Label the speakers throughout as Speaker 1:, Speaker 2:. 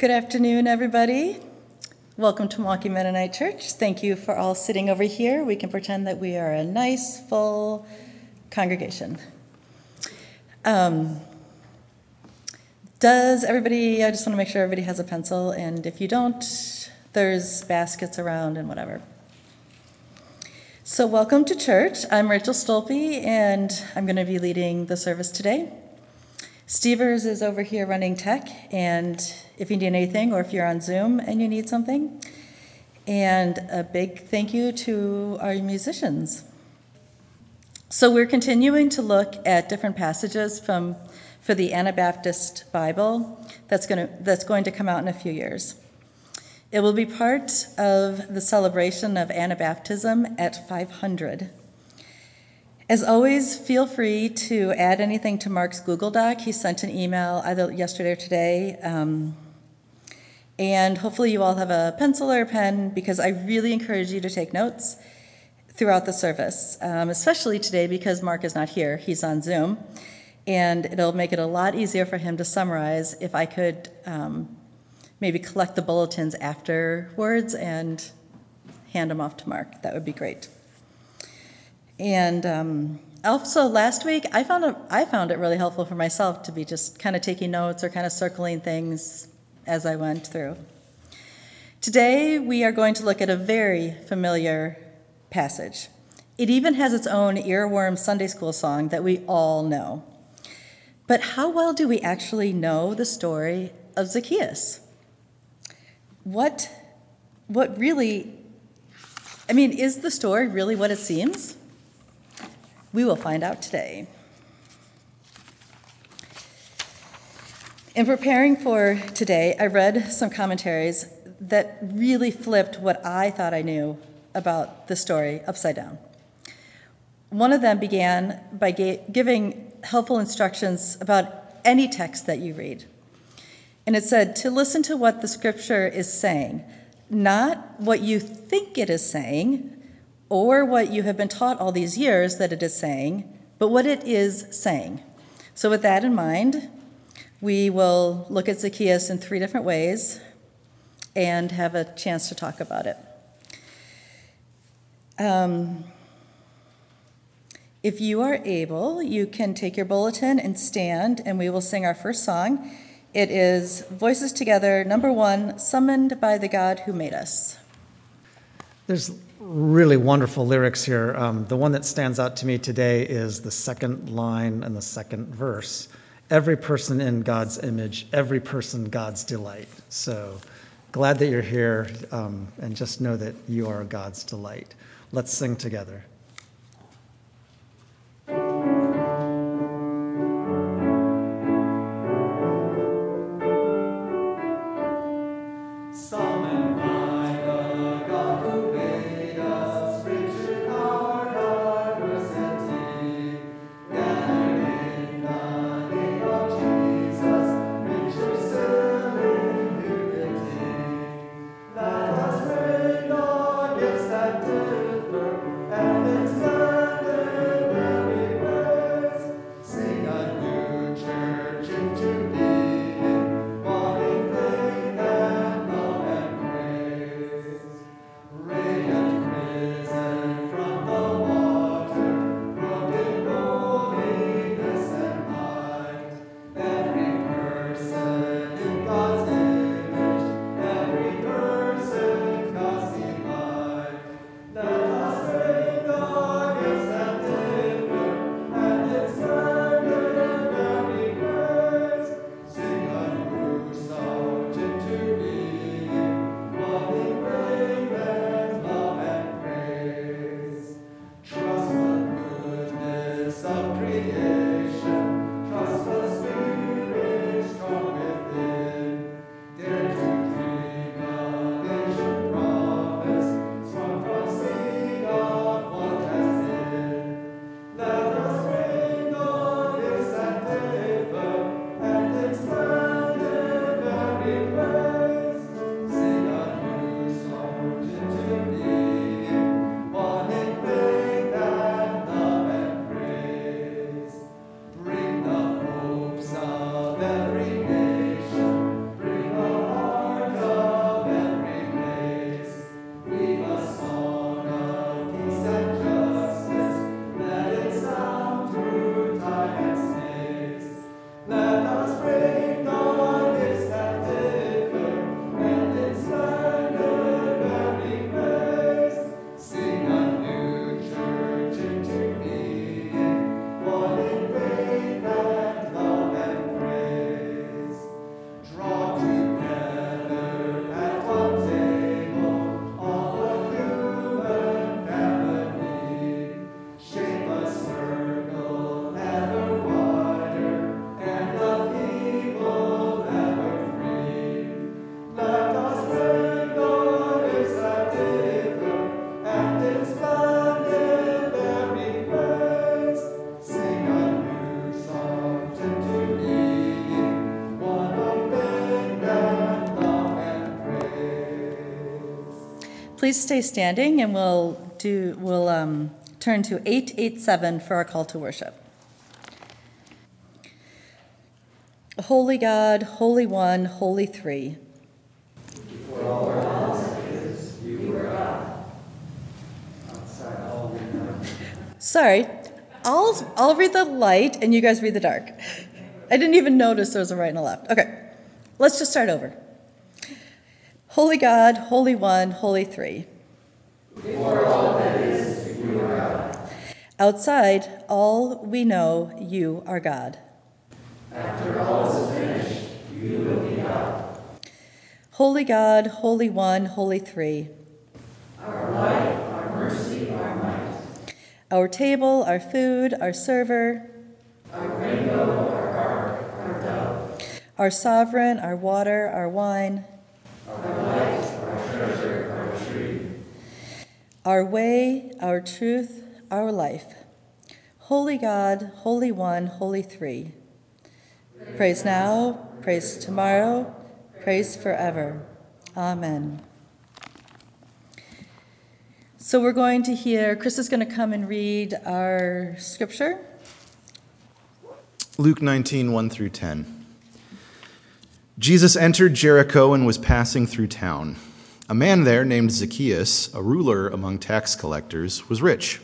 Speaker 1: Good afternoon, everybody. Welcome to Milwaukee Mennonite Church. Thank you for all sitting over here. We can pretend that we are a nice, full congregation. Um, does everybody, I just want to make sure everybody has a pencil, and if you don't, there's baskets around and whatever. So, welcome to church. I'm Rachel Stolpe, and I'm going to be leading the service today. Stevers is over here running tech, and if you need anything or if you're on Zoom and you need something, and a big thank you to our musicians. So we're continuing to look at different passages from for the Anabaptist Bible that's going to that's going to come out in a few years. It will be part of the celebration of Anabaptism at 500. As always, feel free to add anything to Mark's Google Doc. He sent an email either yesterday or today. Um, and hopefully, you all have a pencil or a pen because I really encourage you to take notes throughout the service, um, especially today because Mark is not here. He's on Zoom. And it'll make it a lot easier for him to summarize if I could um, maybe collect the bulletins afterwards and hand them off to Mark. That would be great. And um, also last week, I found it, I found it really helpful for myself to be just kind of taking notes or kind of circling things as I went through. Today, we are going to look at a very familiar passage. It even has its own earworm Sunday school song that we all know. But how well do we actually know the story of Zacchaeus? What, what really, I mean, is the story really what it seems? We will find out today. In preparing for today, I read some commentaries that really flipped what I thought I knew about the story upside down. One of them began by giving helpful instructions about any text that you read. And it said to listen to what the scripture is saying, not what you think it is saying, or what you have been taught all these years that it is saying, but what it is saying. So, with that in mind, we will look at Zacchaeus in three different ways and have a chance to talk about it. Um, if you are able, you can take your bulletin and stand, and we will sing our first song. It is Voices Together, number one, Summoned by the God Who Made Us.
Speaker 2: There's really wonderful lyrics here. Um, the one that stands out to me today is the second line and the second verse. Every person in God's image, every person God's delight. So glad that you're here, um, and just know that you are God's delight. Let's sing together.
Speaker 1: Please stay standing and we'll do, we'll um, turn to 887 for our call to worship. Holy God, Holy One, Holy Three. Before all our walls is You, our God. Sorry, I'll, I'll read the light and you guys read the dark. I didn't even notice there was a right and a left. Okay, let's just start over. Holy God, Holy One, Holy Three. Before all that is, you are God. Outside all we know, you are God. After all is finished, you will be God. Holy God, Holy One, Holy Three. Our life, our mercy, our might. Our table, our food, our server. Our rainbow, our ark, our dove. Our sovereign, our water, our wine. Our treasure, our tree. Our way, our truth, our life. Holy God, Holy One, Holy Three. Praise now, praise tomorrow, praise forever. Amen. So we're going to hear, Chris is going to come and read our scripture.
Speaker 3: Luke 19, 1 through 10. Jesus entered Jericho and was passing through town. A man there named Zacchaeus, a ruler among tax collectors, was rich.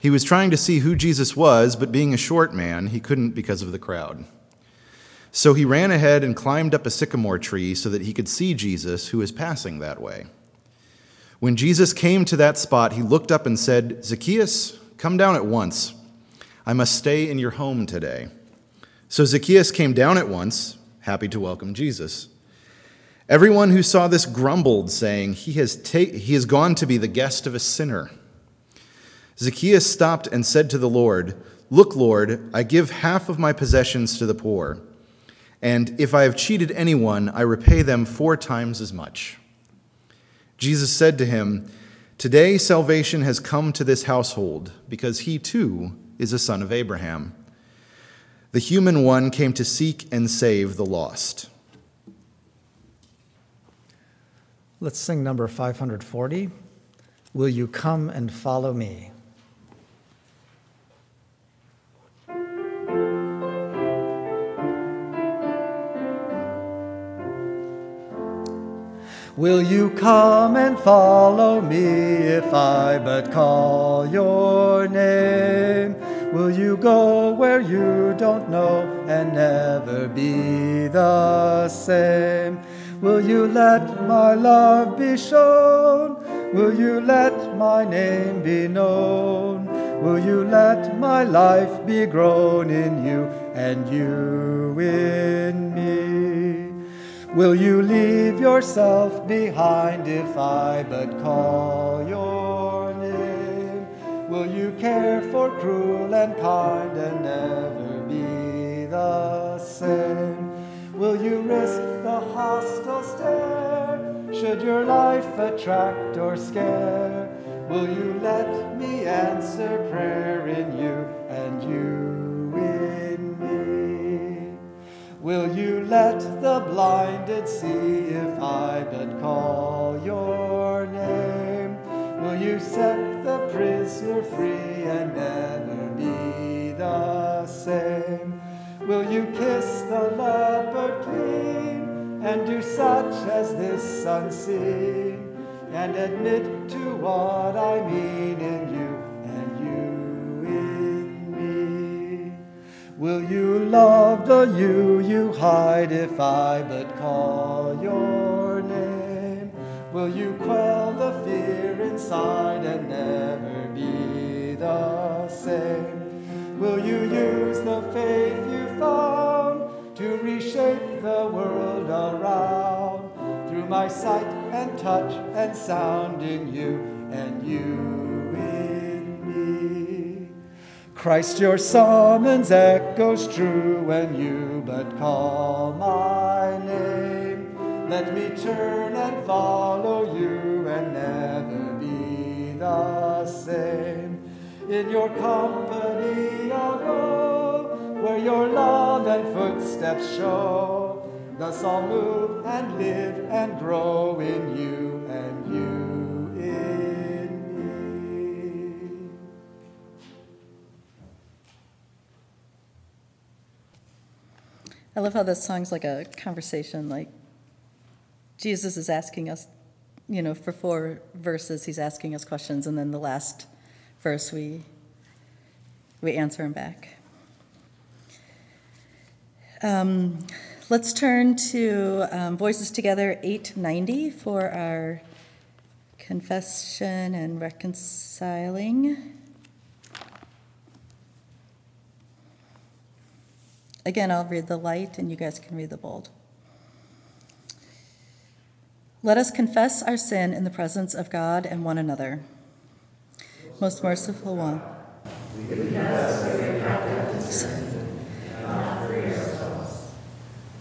Speaker 3: He was trying to see who Jesus was, but being a short man, he couldn't because of the crowd. So he ran ahead and climbed up a sycamore tree so that he could see Jesus, who was passing that way. When Jesus came to that spot, he looked up and said, Zacchaeus, come down at once. I must stay in your home today. So Zacchaeus came down at once, happy to welcome Jesus. Everyone who saw this grumbled, saying, He has, ta- he has gone to be the guest of a sinner. Zacchaeus stopped and said to the Lord, Look, Lord, I give half of my possessions to the poor. And if I have cheated anyone, I repay them four times as much. Jesus said to him, Today salvation has come to this household, because he too is a son of Abraham. The human one came to seek and save the lost.
Speaker 2: Let's sing number 540. Will you come and follow me? Will you come and follow me if I but call your name? Will you go where you don't know and never be the same? Will you let my love be shown? Will you let my name be known? Will you let my life be grown in you and you in me? Will you leave yourself behind if I but call your name? Will you care for cruel and kind and never be the same? Will you risk hostile stare? Should your life attract or scare? Will you let me answer prayer in you and you in me? Will you let the blinded see if I but call your name? Will you set the prisoner free and never be the same? Will you kiss the leper clean and do such as this unseen and admit to what I mean in you and you in me? Will you love the you you hide if I but call your name? Will you quell the fear inside and never be the same? Will you use the faith you found to reshape the world around through my sight and touch and sound in you and you in me? Christ, your summons echoes true when you but call my name. Let me turn and follow you and never be the same. In your company go, where your love and footsteps show. Thus I'll move and live and grow in you and you in me.
Speaker 1: I love how this song's like a conversation, like Jesus is asking us, you know, for four verses, he's asking us questions, and then the last verse we we answer him back. Um, let's turn to um, Voices Together 890 for our confession and reconciling. Again, I'll read the light and you guys can read the bold. Let us confess our sin in the presence of God and one another. Most merciful one. We confess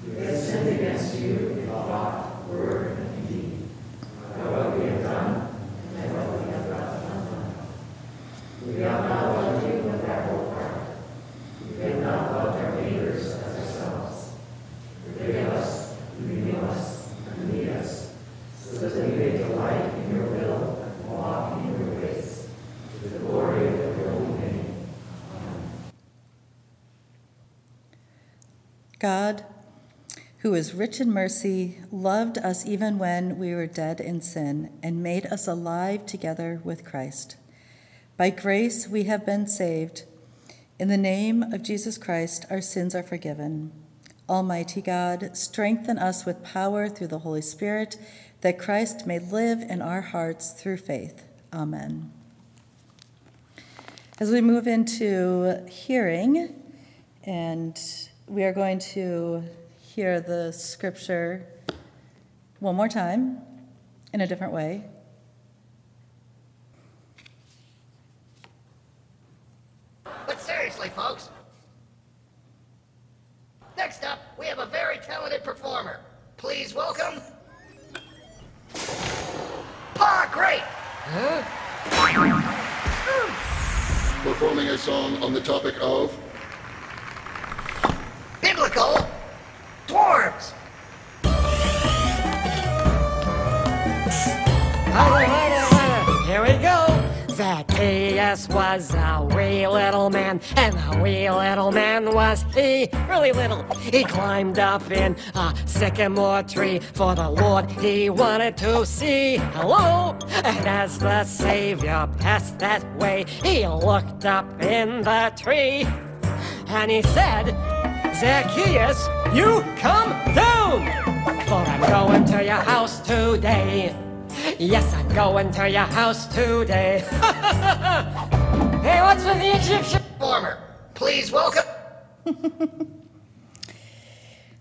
Speaker 1: We have sinned against you in thought, word, and deed. By what we have done and what we have left undone. We have not loved you with our. We have not loved our neighbors as ourselves. Forgive us, renew us, and lead us, so that we may delight in your will and walk in your ways, to the glory of your holy name. Amen. God, who is rich in mercy, loved us even when we were dead in sin, and made us alive together with Christ. By grace we have been saved. In the name of Jesus Christ, our sins are forgiven. Almighty God, strengthen us with power through the Holy Spirit, that Christ may live in our hearts through faith. Amen. As we move into hearing, and we are going to hear the scripture one more time in a different way.
Speaker 4: Wee little man was he, really little. He climbed up in a sycamore tree for the Lord he wanted to see. Hello! And as the Savior passed that way, he looked up in the tree, and he said, Zacchaeus, you come down! For I'm going to your house today. Yes, I'm going to your house today. hey, what's with the Egyptian
Speaker 5: performer? Please welcome.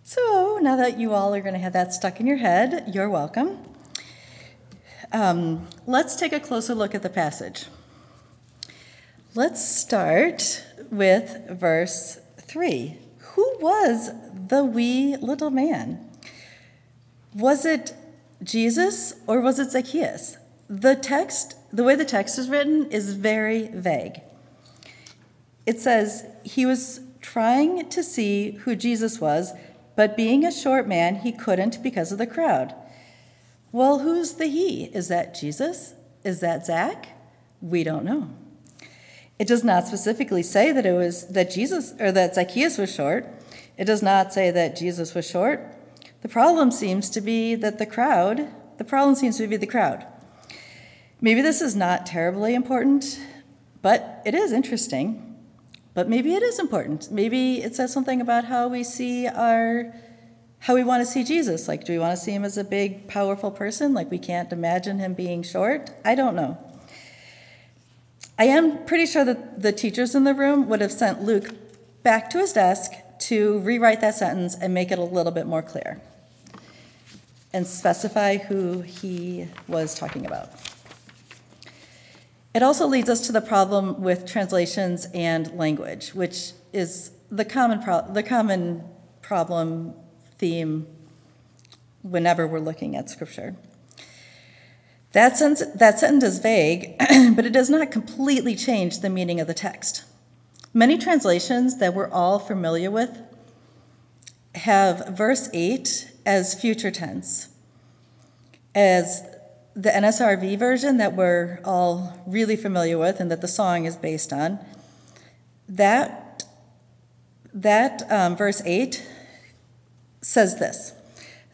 Speaker 1: so now that you all are going to have that stuck in your head, you're welcome. Um, let's take a closer look at the passage. Let's start with verse 3. Who was the wee little man? Was it Jesus or was it Zacchaeus? The text, the way the text is written, is very vague. It says he was trying to see who Jesus was, but being a short man, he couldn't because of the crowd. Well, who's the he? Is that Jesus? Is that Zach? We don't know. It does not specifically say that it was that Jesus or that Zacchaeus was short. It does not say that Jesus was short. The problem seems to be that the crowd, the problem seems to be the crowd. Maybe this is not terribly important, but it is interesting. But maybe it is important. Maybe it says something about how we see our how we want to see Jesus. Like, do we want to see him as a big, powerful person? Like, we can't imagine him being short? I don't know. I am pretty sure that the teachers in the room would have sent Luke back to his desk to rewrite that sentence and make it a little bit more clear and specify who he was talking about. It also leads us to the problem with translations and language, which is the common, pro- the common problem theme whenever we're looking at Scripture. That sentence, that sentence is vague, but it does not completely change the meaning of the text. Many translations that we're all familiar with have verse 8 as future tense. As the NSRV version that we're all really familiar with and that the song is based on, that, that um, verse 8 says this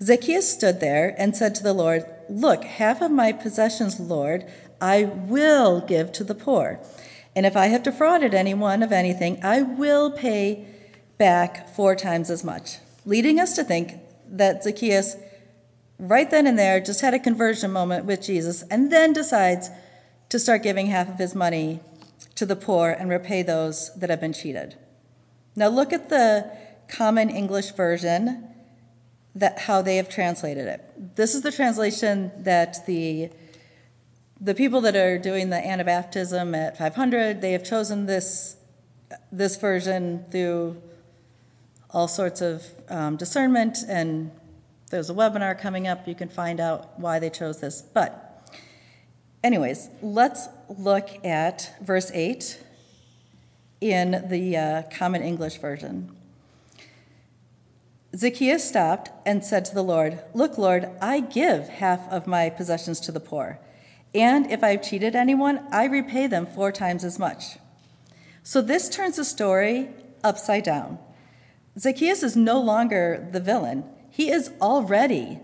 Speaker 1: Zacchaeus stood there and said to the Lord, Look, half of my possessions, Lord, I will give to the poor. And if I have defrauded anyone of anything, I will pay back four times as much. Leading us to think that Zacchaeus, right then and there, just had a conversion moment with Jesus and then decides to start giving half of his money to the poor and repay those that have been cheated. Now look at the Common English Version that how they have translated it. This is the translation that the the people that are doing the Anabaptism at 500, they have chosen this this version through all sorts of um, discernment, and there's a webinar coming up. You can find out why they chose this. But, anyways, let's look at verse 8 in the uh, Common English Version. Zacchaeus stopped and said to the Lord, Look, Lord, I give half of my possessions to the poor, and if I've cheated anyone, I repay them four times as much. So this turns the story upside down. Zacchaeus is no longer the villain, he is already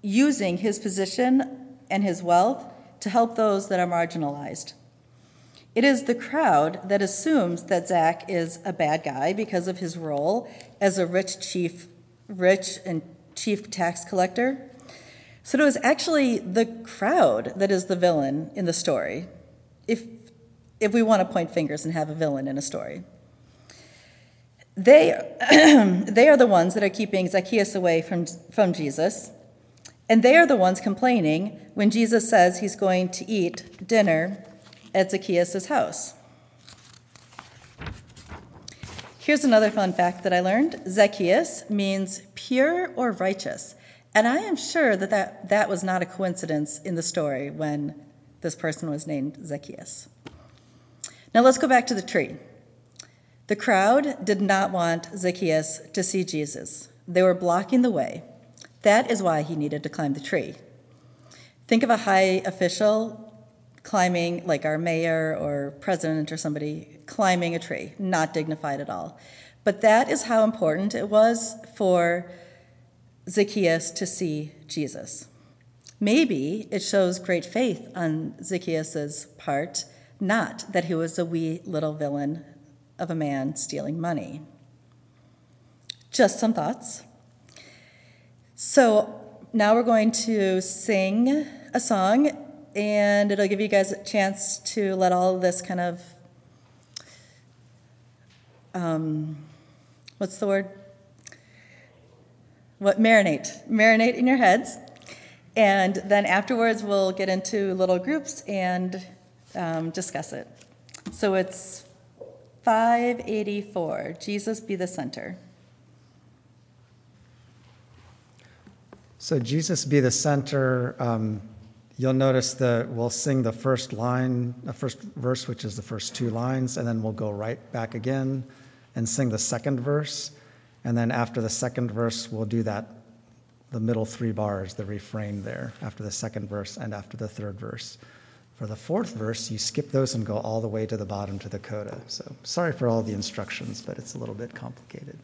Speaker 1: using his position and his wealth to help those that are marginalized. It is the crowd that assumes that Zach is a bad guy because of his role as a rich chief, rich and chief tax collector. So it was actually the crowd that is the villain in the story, if, if we want to point fingers and have a villain in a story. They, they are the ones that are keeping Zacchaeus away from, from Jesus, and they are the ones complaining when Jesus says he's going to eat dinner at Zacchaeus' house. Here's another fun fact that I learned Zacchaeus means pure or righteous. And I am sure that, that that was not a coincidence in the story when this person was named Zacchaeus. Now let's go back to the tree. The crowd did not want Zacchaeus to see Jesus, they were blocking the way. That is why he needed to climb the tree. Think of a high official climbing, like our mayor or president or somebody, climbing a tree, not dignified at all. But that is how important it was for Zacchaeus to see Jesus. Maybe it shows great faith on Zacchaeus' part, not that he was a wee little villain of a man stealing money. Just some thoughts. So now we're going to sing a song and it'll give you guys a chance to let all of this kind of um, what's the word? What marinate, marinate in your heads, and then afterwards we'll get into little groups and um, discuss it. So it's 584. Jesus be the center.
Speaker 2: So, Jesus be the center. Um, You'll notice that we'll sing the first line, the first verse, which is the first two lines, and then we'll go right back again and sing the second verse. And then after the second verse, we'll do that, the middle three bars, the refrain there, after the second verse and after the third verse. For the fourth verse, you skip those and go all the way to the bottom to the coda. So sorry for all the instructions, but it's a little bit complicated.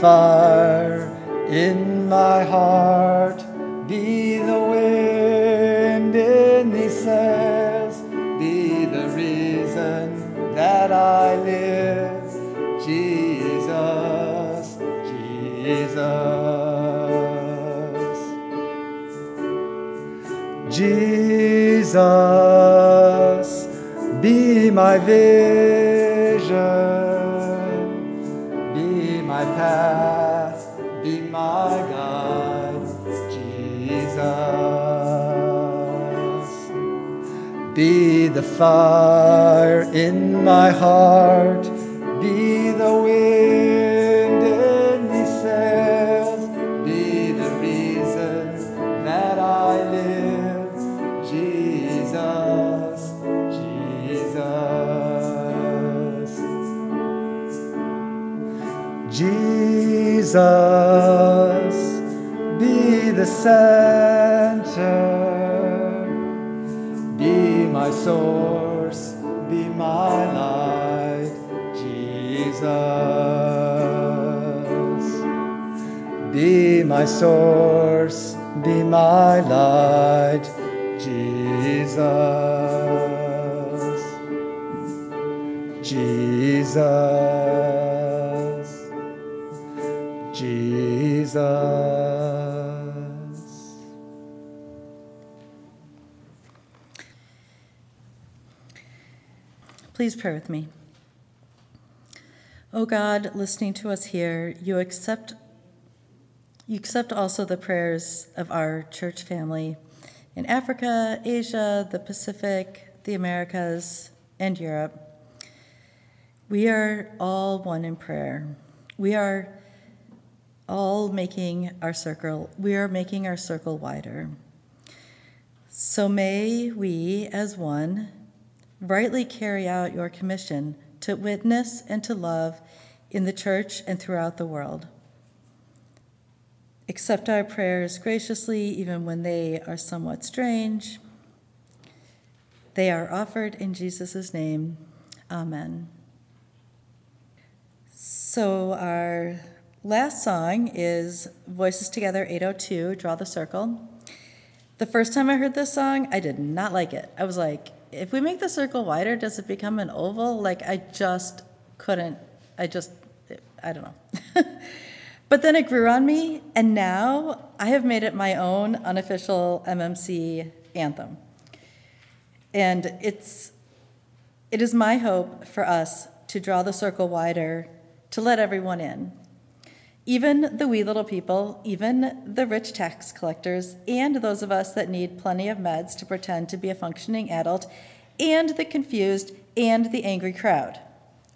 Speaker 2: Fire in my heart. Be the wind in these sails. Be the reason that I live. Jesus, Jesus. Jesus, be my vision the fire in my heart, be the wind in these sails, be the reason that I live. Jesus, Jesus. Jesus, be the center, my source, be my light, Jesus. Be my source, be my light, Jesus. Jesus.
Speaker 1: Please pray with me. O God, listening to us here, you accept you accept also the prayers of our church family in Africa, Asia, the Pacific, the Americas, and Europe. We are all one in prayer. We are all making our circle, we are making our circle wider. So may we, as one, rightly carry out your commission to witness and to love in the church and throughout the world. Accept our prayers graciously, even when they are somewhat strange. They are offered in Jesus' name. Amen. So, our last song is Voices Together 802 Draw the Circle. The first time I heard this song, I did not like it. I was like, if we make the circle wider, does it become an oval? Like, I just couldn't, I just, I don't know. but then it grew on me, and now I have made it my own unofficial MMC anthem. And it's, it is my hope for us to draw the circle wider, to let everyone in. Even the wee little people, even the rich tax collectors, and those of us that need plenty of meds to pretend to be a functioning adult, and the confused and the angry crowd.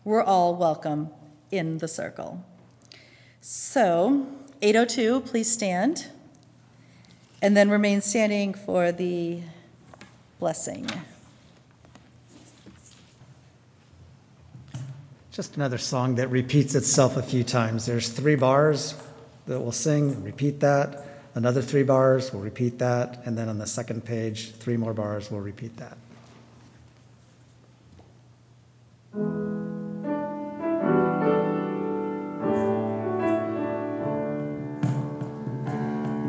Speaker 1: We're all welcome in the circle. So, 802, please stand, and then remain standing for the blessing.
Speaker 2: Just another song that repeats itself a few times. There's three bars that we'll sing, repeat that. Another three bars, we'll repeat that. And then on the second page, three more bars, we'll repeat that.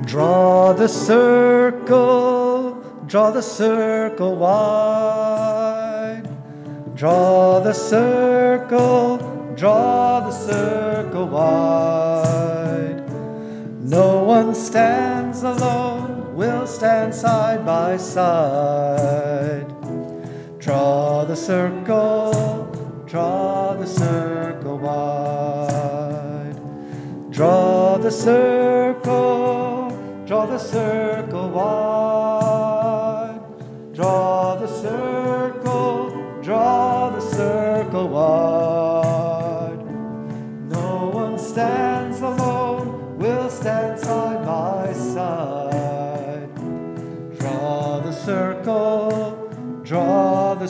Speaker 2: Draw the circle, draw the circle wide. Draw the circle, draw the circle wide. No one stands alone, we'll stand side by side. Draw the circle, draw the circle wide. Draw the circle, draw the circle wide.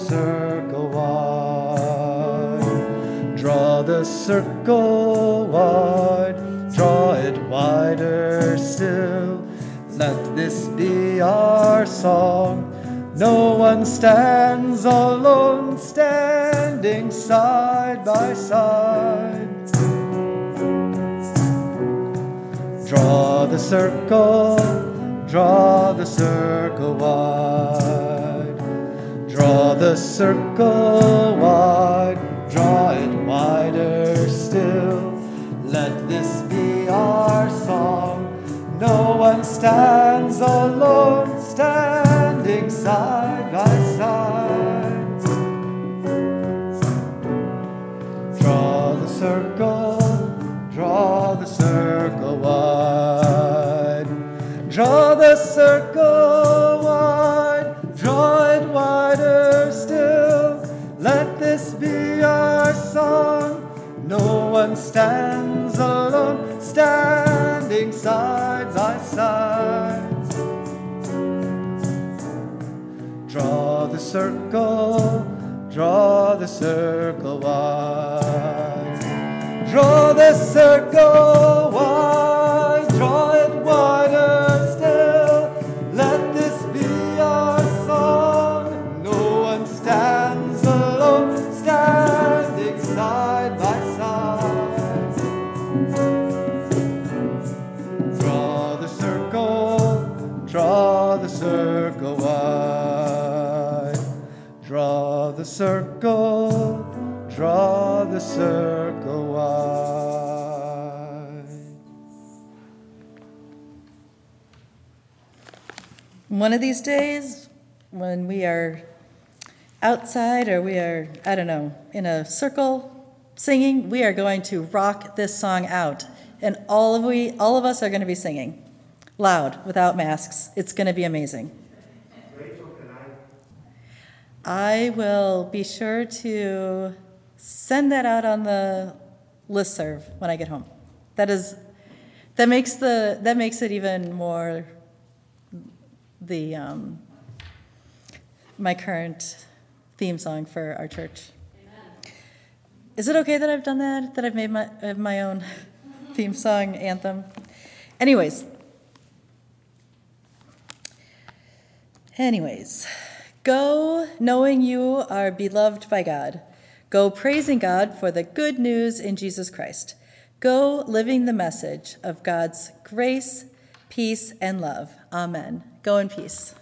Speaker 2: Circle wide. Draw the circle wide, draw it wider still. Let this be our song. No one stands alone, standing side by side. Draw the circle, draw the circle wide. Draw the circle wide, draw it wider still. Let this be our song. No one stands alone, standing side by side. Draw the circle, draw the circle wide. Draw the circle stands alone, standing side by side. Draw the circle, draw the circle wide. Draw the circle circle, draw the circle wide.
Speaker 1: One of these days, when we are outside or we are, I don't know, in a circle singing, we are going to rock this song out. And all of we all of us are going to be singing loud without masks. It's going to be amazing. I will be sure to send that out on the listserv when I get home. That is that makes the that makes it even more the um, my current theme song for our church. Is it okay that I've done that? That I've made my uh, my own theme song anthem? Anyways. Anyways, go knowing you are beloved by God. Go praising God for the good news in Jesus Christ. Go living the message of God's grace, peace, and love. Amen. Go in peace.